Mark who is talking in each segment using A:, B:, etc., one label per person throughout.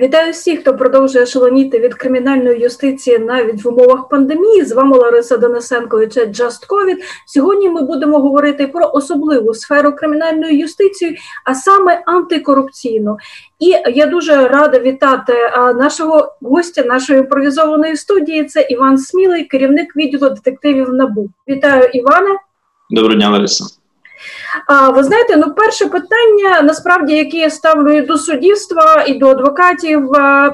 A: Вітаю всіх, хто продовжує шалоніти від кримінальної юстиції навіть в умовах пандемії. З вами Лариса Денисенко і Just COVID. Сьогодні ми будемо говорити про особливу сферу кримінальної юстиції, а саме антикорупційну. І я дуже рада вітати нашого гостя нашої імпровізованої студії. Це Іван Смілий, керівник відділу детективів НАБУ. Вітаю, Іване.
B: Доброго дня, Лариса.
A: А ви знаєте, ну перше питання насправді, яке я ставлю і до суддівства, і до адвокатів а,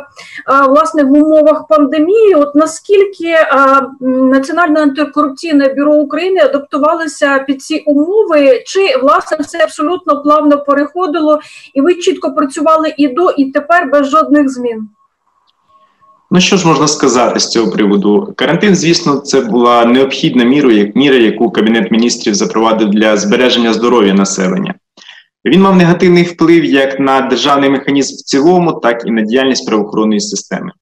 A: а, власне в умовах пандемії, от наскільки а, Національне антикорупційне бюро України адаптувалося під ці умови, чи власне все абсолютно плавно переходило, і ви чітко працювали і до, і тепер без жодних змін?
B: Ну що ж можна сказати з цього приводу? Карантин, звісно, це була необхідна міра, як міра, яку кабінет міністрів запровадив для збереження здоров'я населення. Він мав негативний вплив як на державний механізм в цілому, так і на діяльність правоохоронної системи.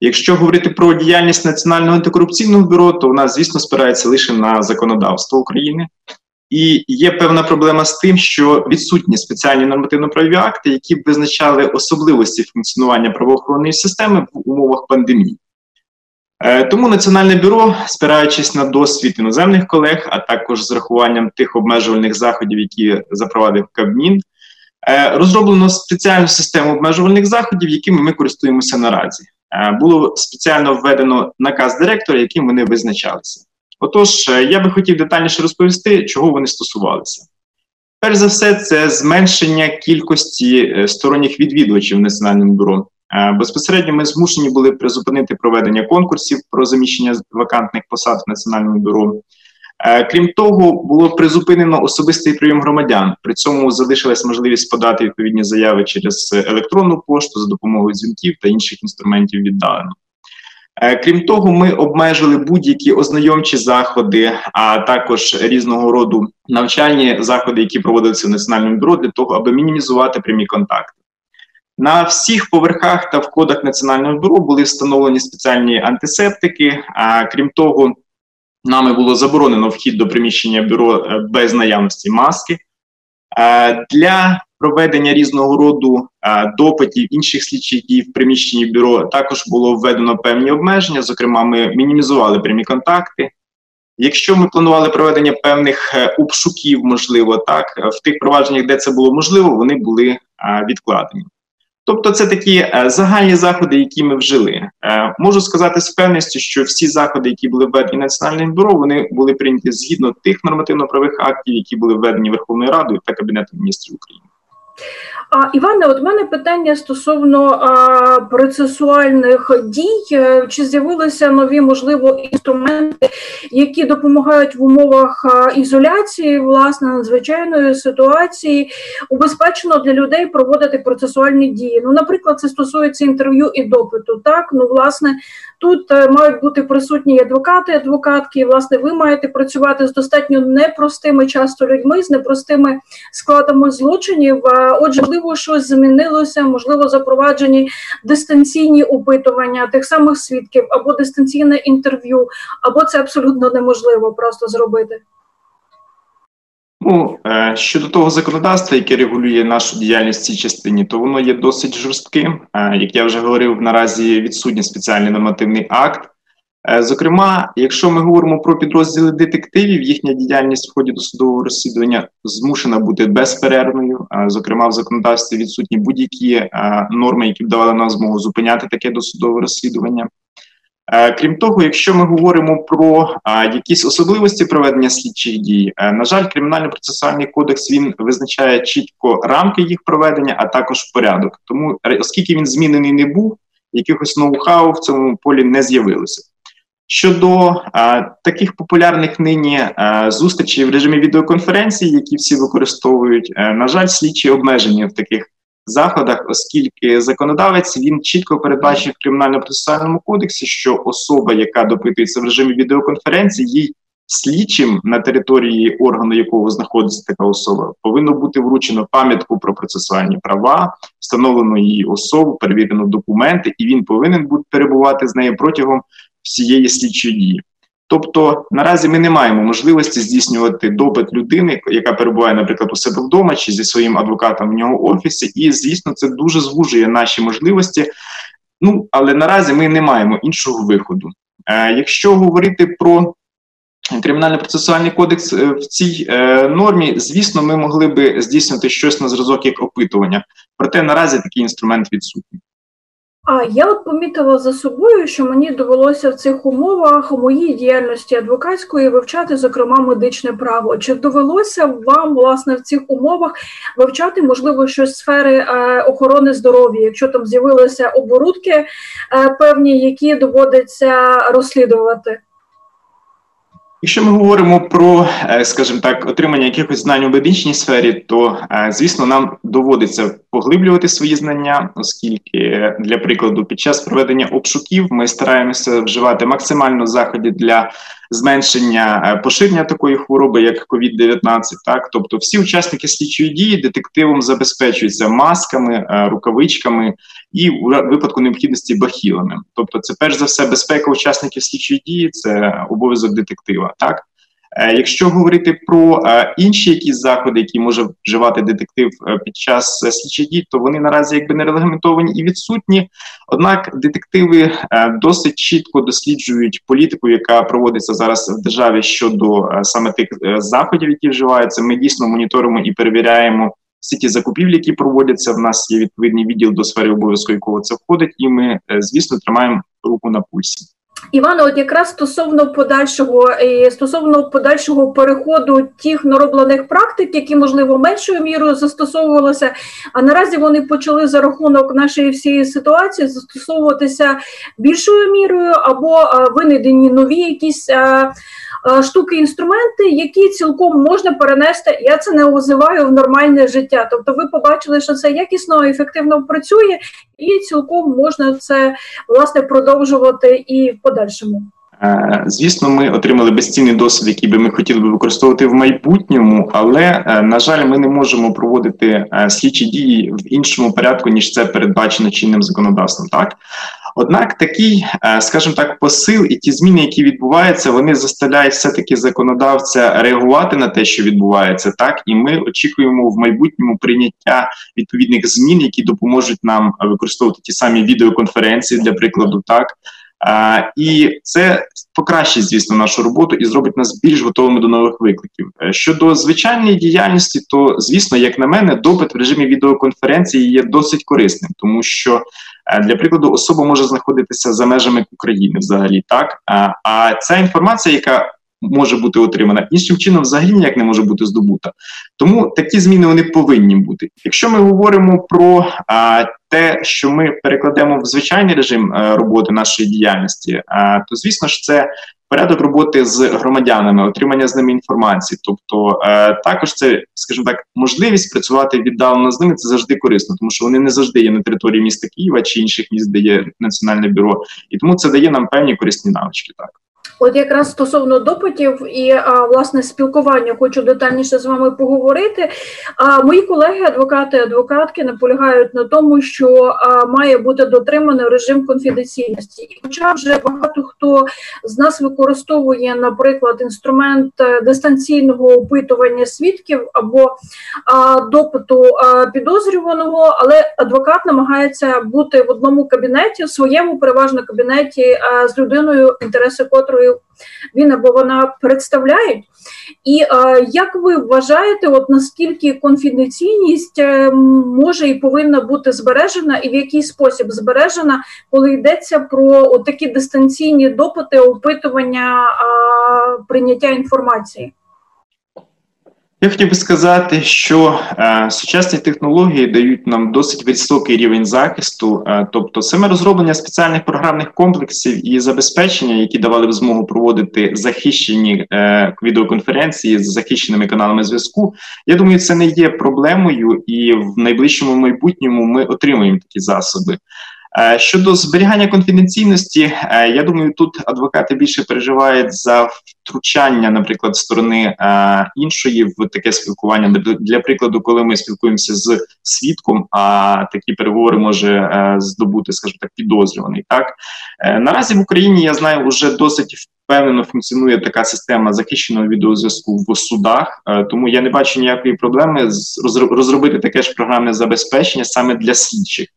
B: Якщо говорити про діяльність Національного антикорупційного бюро, то вона, звісно, спирається лише на законодавство України. І є певна проблема з тим, що відсутні спеціальні нормативно-правові акти, які б визначали особливості функціонування правоохоронної системи в умовах пандемії. Е, тому Національне бюро, спираючись на досвід іноземних колег, а також з рахуванням тих обмежувальних заходів, які запровадив Кабмін, е, розроблено спеціальну систему обмежувальних заходів, якими ми користуємося наразі. Е, було спеціально введено наказ директора, яким вони визначалися. Отож, е, я би хотів детальніше розповісти, чого вони стосувалися. Перш за все, це зменшення кількості е, сторонніх відвідувачів в Національному бюро. Е, безпосередньо ми змушені були призупинити проведення конкурсів про заміщення вакантних посад в Національному бюро. Крім того, було призупинено особистий прийом громадян. При цьому залишилась можливість подати відповідні заяви через електронну пошту за допомогою дзвінків та інших інструментів віддалено. Е, крім того, ми обмежили будь-які ознайомчі заходи, а також різного роду навчальні заходи, які проводилися в національному бюро, для того, аби мінімізувати прямі контакти. На всіх поверхах та входах національного бюро були встановлені спеціальні антисептики. А крім того, нами було заборонено вхід до приміщення бюро е, без наявності маски. Е, для проведення різного роду е, допитів інших слідчих дій в приміщенні бюро також було введено певні обмеження. Зокрема, ми мінімізували прямі контакти. Якщо ми планували проведення певних е, обшуків, можливо, так в тих провадженнях, де це було можливо, вони були відкладені. Тобто, це такі загальні заходи, які ми вжили. Можу сказати з певністю, що всі заходи, які були введені національним бюро, вони були прийняті згідно тих нормативно-правих актів, які були введені Верховною Радою та Кабінетом міністрів України.
A: А Іване, от мене питання стосовно а, процесуальних дій, е, чи з'явилися нові можливо інструменти, які допомагають в умовах ізоляції, власне, надзвичайної ситуації, убезпечено для людей проводити процесуальні дії? Ну, наприклад, це стосується інтерв'ю і допиту. Так, ну власне, тут е, мають бути присутні адвокати, адвокатки. І, власне, ви маєте працювати з достатньо непростими часто людьми, з непростими складами злочинів. Отже, можливо, щось змінилося, можливо, запроваджені дистанційні опитування тих самих свідків або дистанційне інтерв'ю, або це абсолютно неможливо просто зробити.
B: Ну, е, щодо того законодавства, яке регулює нашу діяльність в цій частині, то воно є досить жорстким. Е, як я вже говорив, наразі відсутній спеціальний нормативний акт, зокрема, якщо ми говоримо про підрозділи детективів, їхня діяльність в ході досудового розслідування змушена бути безперервною. Зокрема, в законодавстві відсутні будь-які е, норми, які б давали нам змогу зупиняти таке досудове розслідування. Е, крім того, якщо ми говоримо про якісь особливості проведення слідчих дій, на жаль, кримінально-процесуальний кодекс він визначає чітко рамки їх проведення, а також порядок. Тому, оскільки він змінений не був, якихось ноу-хау в цьому полі не з'явилося. Щодо а, таких популярних нині а, зустрічей в режимі відеоконференції, які всі використовують, а, на жаль, слідчі обмежені в таких заходах, оскільки законодавець він чітко передбачив в кримінально-процесуальному кодексі, що особа, яка допитується в режимі відеоконференції, їй слідчим на території органу, якого знаходиться така особа, повинно бути вручено пам'ятку про процесуальні права, встановлено її особу, перевірено документи, і він повинен бути перебувати з нею протягом всієї слідчої дії. Тобто наразі ми не маємо можливості здійснювати допит людини, яка перебуває, наприклад, у себе вдома чи зі своїм адвокатом в нього офісі, і звісно, це дуже звужує наші можливості. Ну але наразі ми не маємо іншого виходу. Е, Якщо говорити про Кримінально-процесуальний кодекс е, в цій е, нормі, звісно, ми могли би здійснити щось на зразок як опитування, проте наразі такий інструмент відсутній.
A: А я от помітила за собою, що мені довелося в цих умовах у моїй діяльності адвокатської вивчати, зокрема, медичне право. Чи довелося вам власне в цих умовах вивчати можливо щось сфери е, охорони здоров'я, якщо там з'явилися оборудки е, певні, які доводиться розслідувати?
B: Якщо ми говоримо про, е, скажімо так, отримання якихось знань у медичній сфері, то е, звісно нам доводиться поглиблювати свої знання, оскільки для прикладу, під час проведення обшуків ми стараємося вживати максимально заходів для зменшення е, поширення такої хвороби, як COVID-19. Так, тобто, всі учасники слідчої дії детективом забезпечуються масками, рукавичками і у випадку необхідності бахілами. Тобто, це перш за все безпека учасників слідчої дії, це обов'язок детектива. Так, е, якщо говорити про е, інші якісь заходи, які може вживати детектив е, під час слідчих дій, то вони наразі якби не регламентовані і відсутні. Однак детективи досить чітко досліджують політику, яка проводиться зараз в державі щодо саме тих заходів, які вживаються. Ми дійсно моніторимо і перевіряємо всі ті закупівлі, які проводяться. В нас є відповідний відділ до сфери обов'язку, якого це входить, і ми, е, звісно, тримаємо руку на пульсі.
A: Івано, от якраз стосовно подальшого стосовно подальшого переходу тих нароблених практик, які можливо меншою мірою застосовувалися, а наразі вони почали за рахунок нашої всієї ситуації застосовуватися більшою мірою або винайдені нові якісь Е, штуки, інструменти, які цілком можна перенести. Я це не озиваю в нормальне життя. Тобто, ви побачили, що це якісно ефективно працює, і цілком можна це власне продовжувати і в подальшому.
B: Е, звісно, ми отримали безцінний досвід, який би ми хотіли би використовувати в майбутньому, але е, на жаль, ми не можемо проводити слідчі дії в іншому порядку ніж це передбачено чинним законодавством. Так Однак такий, е, скажімо так, посил і ті зміни, які відбуваються, вони заставляють все таки законодавця реагувати на те, що відбувається, так? І ми очікуємо в майбутньому прийняття відповідних змін, які допоможуть нам використовувати ті самі відеоконференції для прикладу, так І це покращить, звісно, нашу роботу і зробить нас більш готовими до нових викликів. Е, щодо звичайної діяльності, то звісно, як на мене, допит в режимі відеоконференції є досить корисним, тому що е, для прикладу особа може знаходитися за межами України взагалі, так а, ця інформація, яка може бути отримана іншим чином, взагалі ніяк не може бути здобута. Тому такі зміни вони повинні бути. Якщо ми говоримо про те, що ми перекладемо в звичайний режим е, роботи нашої діяльності, а, то звісно ж це. Порядок роботи з громадянами, отримання з ними інформації, тобто е, також це, скажімо так, можливість працювати віддалено з ними це завжди корисно, тому що вони не завжди є на території міста Києва чи інших міст, де є національне бюро, і тому це дає нам певні корисні навички. Так.
A: От якраз стосовно допитів і а, власне спілкування, хочу детальніше з вами поговорити. А мої колеги, адвокати, адвокатки наполягають на тому, що а, має бути дотриманий режим конфіденційності. І хоча вже багато хто з нас використовує, наприклад, інструмент е, дистанційного опитування свідків або а, допиту а, підозрюваного, але адвокат намагається бути в одному кабінеті, в своєму переважно кабінеті а, з людиною, інтереси котрої він або вона представляють. І е, як ви вважаєте, от наскільки конфіденційність е, може і повинна бути збережена, і в який спосіб збережена, коли йдеться про такі дистанційні допити, опитування, прийняття інформації?
B: Я хотів би сказати, що е, сучасні технології дають нам досить високий рівень захисту, е, тобто саме розроблення спеціальних програмних комплексів і забезпечення, які давали б змогу проводити захищені е, відеоконференції з захищеними каналами зв'язку. Я думаю, це не є проблемою, і в найближчому майбутньому ми отримуємо такі засоби. Е, щодо зберігання конфіденційності, е, я думаю, тут адвокати більше переживають за втручання, наприклад, сторони е, іншої в таке спілкування. Для прикладу, коли ми спілкуємося з свідком, а такі переговори може здобути, скажімо так, підозрюваний. Так наразі в Україні я знаю вже досить впевнено функціонує така система захищеного відеозв'язку в судах, тому я не бачу ніякої проблеми розробити таке ж програмне забезпечення саме для слідчих.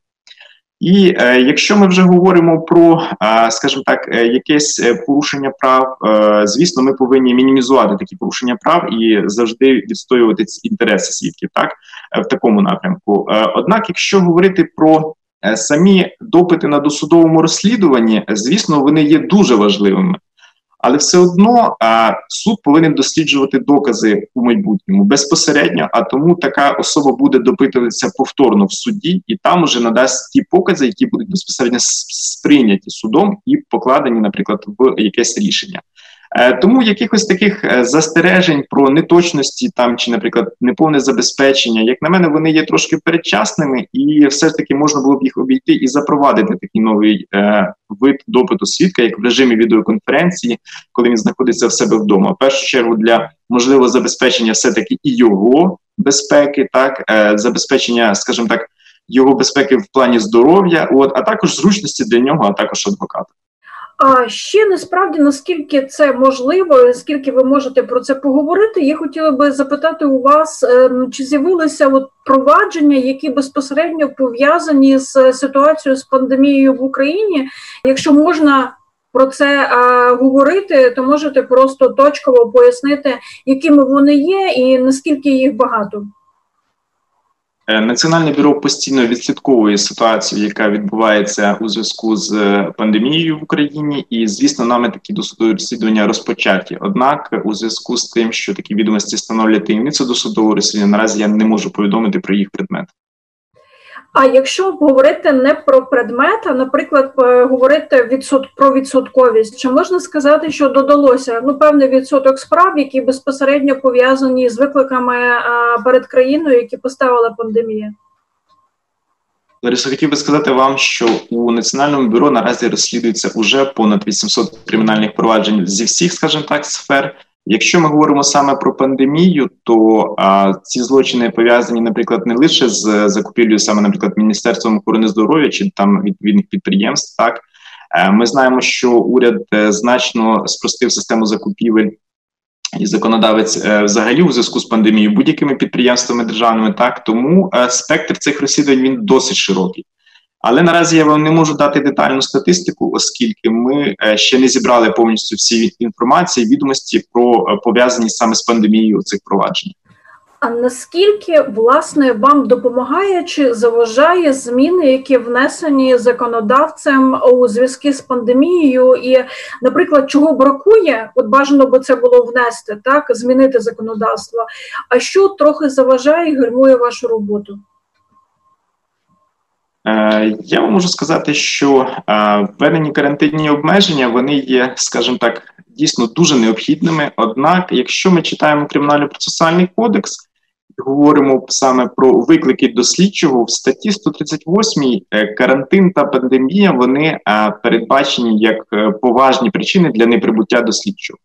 B: І е, якщо ми вже говоримо про, е, скажімо так, е, якесь е, порушення прав, е, звісно, ми повинні мінімізувати такі порушення прав і завжди відстоювати інтереси свідків, так е, в такому напрямку. Однак, якщо говорити про самі допити на досудовому розслідуванні, звісно, вони є дуже важливими але все одно а, суд повинен досліджувати докази у майбутньому безпосередньо. А тому така особа буде допитуватися повторно в суді, і там уже надасть ті покази, які будуть безпосередньо сприйняті судом і покладені, наприклад, в якесь рішення. Е, тому якихось таких е, застережень про неточності там чи, наприклад, неповне забезпечення, як на мене, вони є трошки передчасними, і все ж таки можна було б їх обійти і запровадити такий новий е, вид допиту свідка, як в режимі відеоконференції, коли він знаходиться в себе вдома. В першу чергу для можливого забезпечення, все таки і його безпеки, так е, забезпечення, скажімо так, його безпеки в плані здоров'я, от а також зручності для нього, а також адвоката.
A: А ще насправді наскільки це можливо, наскільки ви можете про це поговорити, я хотіла би запитати у вас, ем, чи з'явилися от провадження, які безпосередньо пов'язані з ситуацією з пандемією в Україні? Якщо можна про це а, говорити, то можете просто точково пояснити, якими вони є, і наскільки їх багато.
B: Е, Національне бюро постійно відслідковує ситуацію, яка відбувається у зв'язку з е, пандемією в Україні, і звісно, нами такі досудові розслідування розпочаті. Однак, у зв'язку з тим, що такі відомості становлять таємницю досудового розслідування, наразі я не можу повідомити про їх предмет.
A: А якщо говорити не про предмет, а наприклад, е, говорити відсот про відсотковість, чи можна сказати, що додалося ну певний відсоток справ, які безпосередньо пов'язані з викликами а, перед країною, які поставила пандемія?
B: Лариса, хотів би сказати вам, що у національному бюро наразі розслідується уже понад 800 кримінальних проваджень зі всіх, скажімо так, сфер. Якщо ми говоримо саме про пандемію, то а, ці злочини пов'язані, наприклад, не лише з закупівлею, саме, наприклад, міністерством охорони здоров'я чи там відповідних підприємств. Так е, ми знаємо, що уряд е, значно спростив систему закупівель. І законодавець е, взагалі у зв'язку з пандемією будь-якими підприємствами державними, так тому спектр цих розслідувань він досить широкий. Але наразі я вам не можу дати детальну статистику, оскільки ми е, ще не зібрали повністю всі інформації, відомості про е, пов'язані саме з пандемією цих проваджень.
A: А наскільки власне вам допомагає чи заважає зміни, які внесені законодавцем у зв'язку з пандемією, і, наприклад, чого бракує, от бажано би це було внести, так змінити законодавство. А що трохи заважає і гальмує вашу роботу?
B: Е, я вам можу сказати, що е, введені карантинні обмеження вони є, скажімо так, дійсно дуже необхідними. Однак, якщо ми читаємо кримінально-процесуальний кодекс і говоримо саме про виклики до слідчого в статті 138 е, карантин та пандемія вони передбачені як поважні причини для неприбуття до слідчого.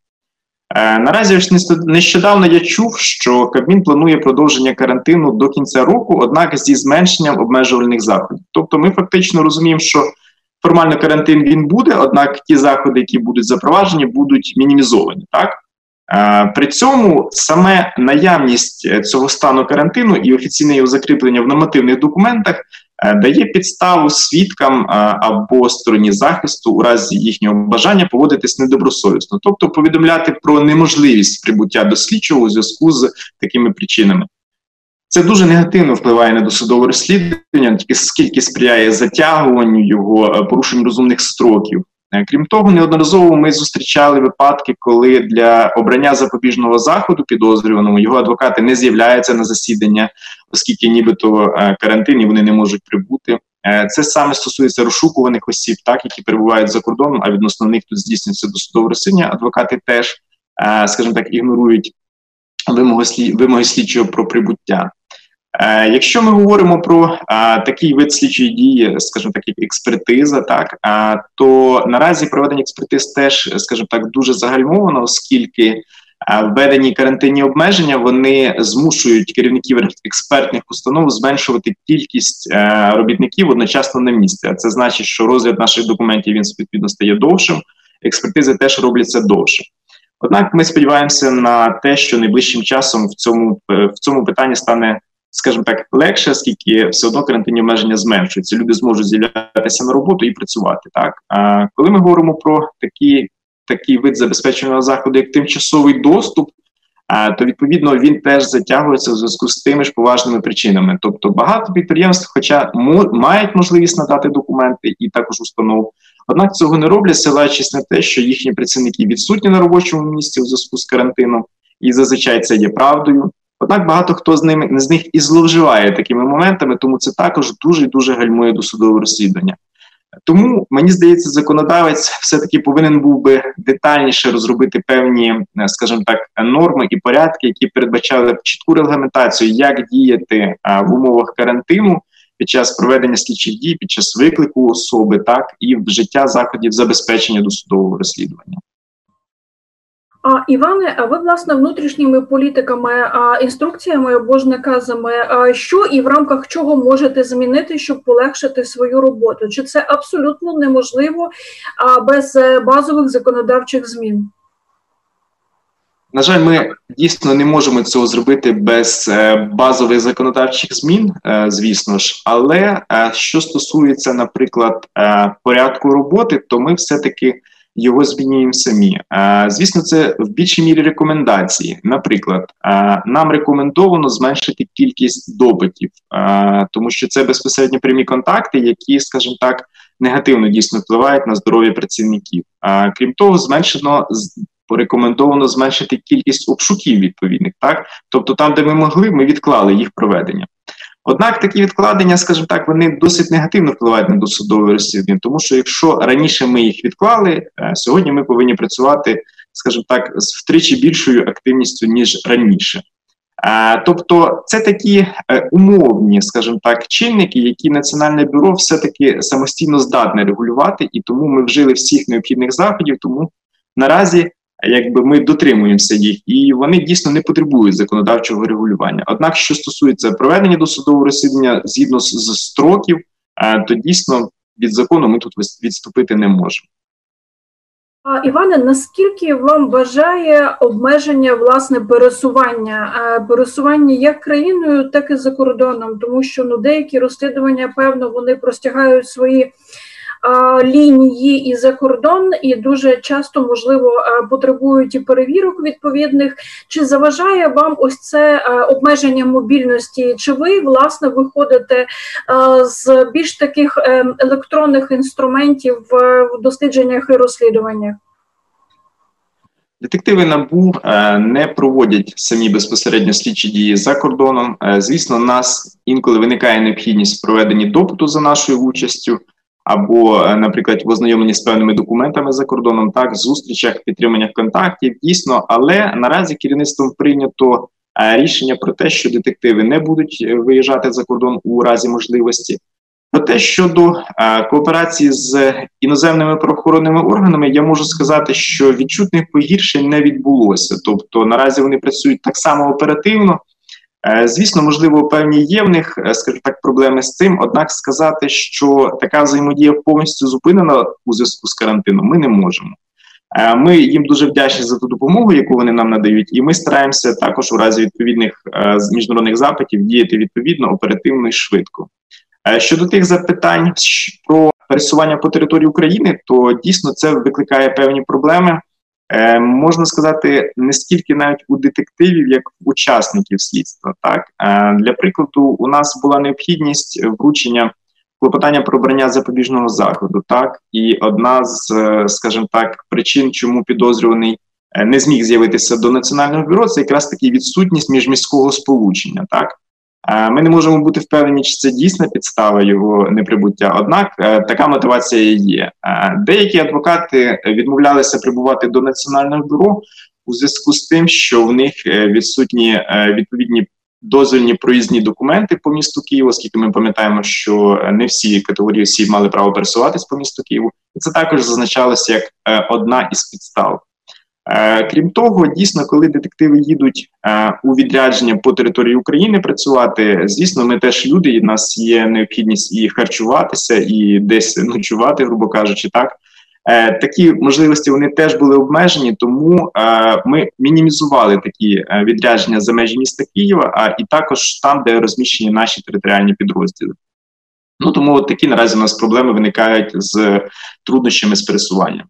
B: Е, наразі ж нещодавно я чув, що Кабмін планує продовження карантину до кінця року, однак зі зменшенням обмежувальних заходів. Тобто, ми фактично розуміємо, що формально карантин він буде, однак ті заходи, які будуть запроваджені, будуть мінімізовані. Так е, при цьому саме наявність цього стану карантину і офіційне його закріплення в нормативних документах Е, дає підставу свідкам е, або стороні захисту у разі їхнього бажання поводитись недобросовісно, тобто повідомляти про неможливість прибуття до слідчого у зв'язку з такими причинами. Це дуже негативно впливає на досудове розслідування, скільки сприяє затягуванню його е, порушенню розумних строків. Крім того, неодноразово ми зустрічали випадки, коли для обрання запобіжного заходу підозрюваному його адвокати не з'являються на засідання, оскільки нібито е, карантин і вони не можуть прибути. Е, це саме стосується розшукуваних осіб, так які перебувають за кордоном, а відносно них тут здійснюється досудове розслідування. Адвокати теж, е, скажімо так, ігнорують вимоги слідчого про прибуття. Якщо ми говоримо про а, такий вид слідчої дії, скажімо так, як експертиза, так а, то наразі проведення експертиз теж, скажімо так, дуже загальмовано, оскільки введені карантинні обмеження вони змушують керівників експертних установ зменшувати кількість е, робітників одночасно на місці. А це значить, що розгляд наших документів він відповідно стає довшим. експертизи теж робляться довше. Однак ми сподіваємося на те, що найближчим часом в цьому в цьому питанні стане, скажімо так, легше, оскільки все одно карантинні обмеження зменшуються. Люди зможуть з'являтися на роботу і працювати. Так а коли ми говоримо про такі, такий вид забезпеченого заходу, як тимчасовий доступ то відповідно він теж затягується в зв'язку з тими ж поважними причинами. Тобто багато підприємств, хоча мають можливість надати документи і також установ, однак цього не роблять, ссилаючись на те, що їхні працівники відсутні на робочому місці у зв'язку з карантином, і зазвичай це є правдою. Однак багато хто з ними з них і зловживає такими моментами, тому це також дуже дуже гальмує досудове розслідування. Тому мені здається, законодавець все-таки повинен був би детальніше розробити певні, е, скажімо так, норми і порядки, які передбачали чітку регламентацію, як діяти в умовах карантину під час проведення слідчих дій, під час виклику особи, так і вжиття заходів забезпечення досудового розслідування.
A: Іване, а ви власне внутрішніми політиками, інструкціями або ж наказами, що і в рамках чого можете змінити, щоб полегшити свою роботу? Чи це абсолютно неможливо без е, базових законодавчих змін?
B: На жаль, ми дійсно не можемо цього зробити без е, базових законодавчих змін, е, звісно ж. Але що стосується, наприклад, порядку роботи, то ми все таки його змінюємо самі. Звісно, це в більшій мірі рекомендації. Наприклад, нам рекомендовано зменшити кількість допитів, тому що це безпосередньо прямі контакти, які, скажімо так, негативно дійсно впливають на здоров'я працівників. Крім того, зменшено порекомендовано зменшити кількість обшуків відповідних, так тобто, там, де ми могли, ми відклали їх проведення. Однак такі відкладення, скажімо так, вони досить негативно впливають на досудове розслідування, тому що якщо раніше ми їх відклали, е, сьогодні ми повинні працювати, скажімо так, з втричі більшою активністю ніж раніше. Е, тобто це такі е, умовні, скажімо так, чинники, які Національне бюро все-таки самостійно здатне регулювати, і тому ми вжили всіх необхідних заходів. Тому наразі якби ми дотримуємося їх, і вони дійсно не потребують законодавчого регулювання. Однак, що стосується проведення досудового розслідування згідно з, строків, е, то дійсно від закону ми тут відступити не можемо.
A: Іване, наскільки вам бажає обмеження власне пересування, е, пересування як країною, так і за кордоном, тому що ну деякі розслідування, певно, вони простягають свої лінії і за кордон, і дуже часто можливо потребують і перевірок відповідних. Чи заважає вам ось це обмеження мобільності? Чи ви власне виходите з більш таких е, електронних інструментів в дослідженнях і розслідуваннях?
B: Детективи набу е, не проводять самі безпосередньо слідчі дії за кордоном. Е, звісно, у нас інколи виникає необхідність проведення допиту за нашою участю або, е, наприклад, в ознайомленні з певними документами за кордоном, так зустрічах, підтриманнях контактів, дійсно, але наразі керівництвом прийнято е, рішення про те, що детективи не будуть е, виїжджати за кордон у разі можливості. Проте щодо кооперації з іноземними правоохоронними органами, я можу сказати, що відчутних погіршень не відбулося. Тобто наразі вони працюють так само оперативно. Е, звісно, можливо, певні є в них, е, скажімо так, проблеми з цим. Однак сказати, що така взаємодія повністю зупинена у зв'язку з карантином, ми не можемо. Е, ми їм дуже вдячні за ту допомогу, яку вони нам надають, і ми стараємося також у разі відповідних міжнародних запитів діяти відповідно оперативно і швидко. Щодо тих запитань про пересування по території України, то дійсно це викликає певні проблеми. Е, Можна сказати, не стільки навіть у детективів, як в учасників слідства. Так е, для прикладу, у нас була необхідність вручення клопотання про обрання запобіжного заходу. Так, і одна з, е, скажімо так, причин, чому підозрюваний е, не зміг з'явитися до національного бюро, це якраз таки відсутність міжміського сполучення. Так ми не можемо бути впевнені, чи це дійсна підстава його неприбуття. Однак е, така мотивація є. Е, деякі адвокати відмовлялися прибувати до національного бюро у зв'язку з тим, що в них відсутні відповідні дозвільні проїзні документи по місту Києву, оскільки ми пам'ятаємо, що не всі категорії осіб мали право пересуватись по місту Києву, і це також зазначалося як одна із підстав. Е, крім того, дійсно, коли детективи їдуть е, у відрядження по території України працювати, звісно, ми теж люди. і в нас є необхідність і харчуватися, і десь ночувати, грубо кажучи, так Е, такі можливості вони теж були обмежені, тому ми мінімізували такі відрядження за межі міста Києва, а і також там, де розміщені наші територіальні підрозділи. Ну тому от такі наразі у нас проблеми виникають з труднощами з пересуванням.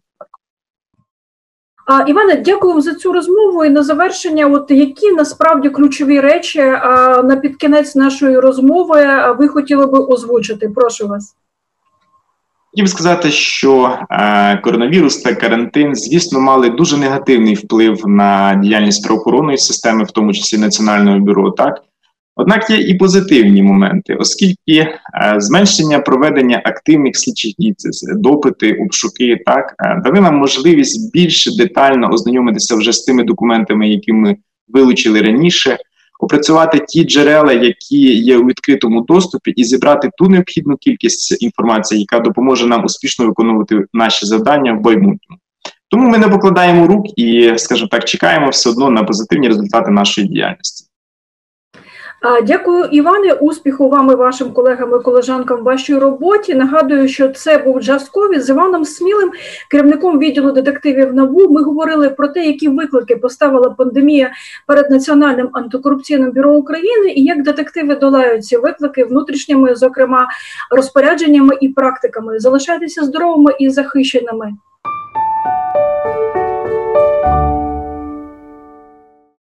A: А, Іване, дякую вам за цю розмову. І на завершення, от які насправді ключові речі на підкінець нашої розмови ви хотіли би озвучити? Прошу вас.
B: Хотів сказати, що е, коронавірус та карантин, звісно, мали дуже негативний вплив на діяльність правоохоронної системи, в тому числі Національного бюро. Так однак є і позитивні моменти, оскільки е, зменшення проведення активних слідчих дій, допити, обшуки, так е, дали нам можливість більш детально ознайомитися вже з тими документами, які ми вилучили раніше опрацювати ті джерела, які є у відкритому доступі, і зібрати ту необхідну кількість інформації, яка допоможе нам успішно виконувати наші завдання в майбутньому. Тому ми не покладаємо рук і, скажімо так, чекаємо все одно на позитивні результати нашої діяльності.
A: Дякую, Іване. Успіху вам і вашим колегам і колежанкам в вашій роботі. Нагадую, що це був Джаскові з Іваном Смілим, керівником відділу детективів НАБУ. Ми говорили про те, які виклики поставила пандемія перед Національним антикорупційним бюро України і як детективи долають ці виклики внутрішніми, зокрема розпорядженнями і практиками. Залишайтеся здоровими і захищеними.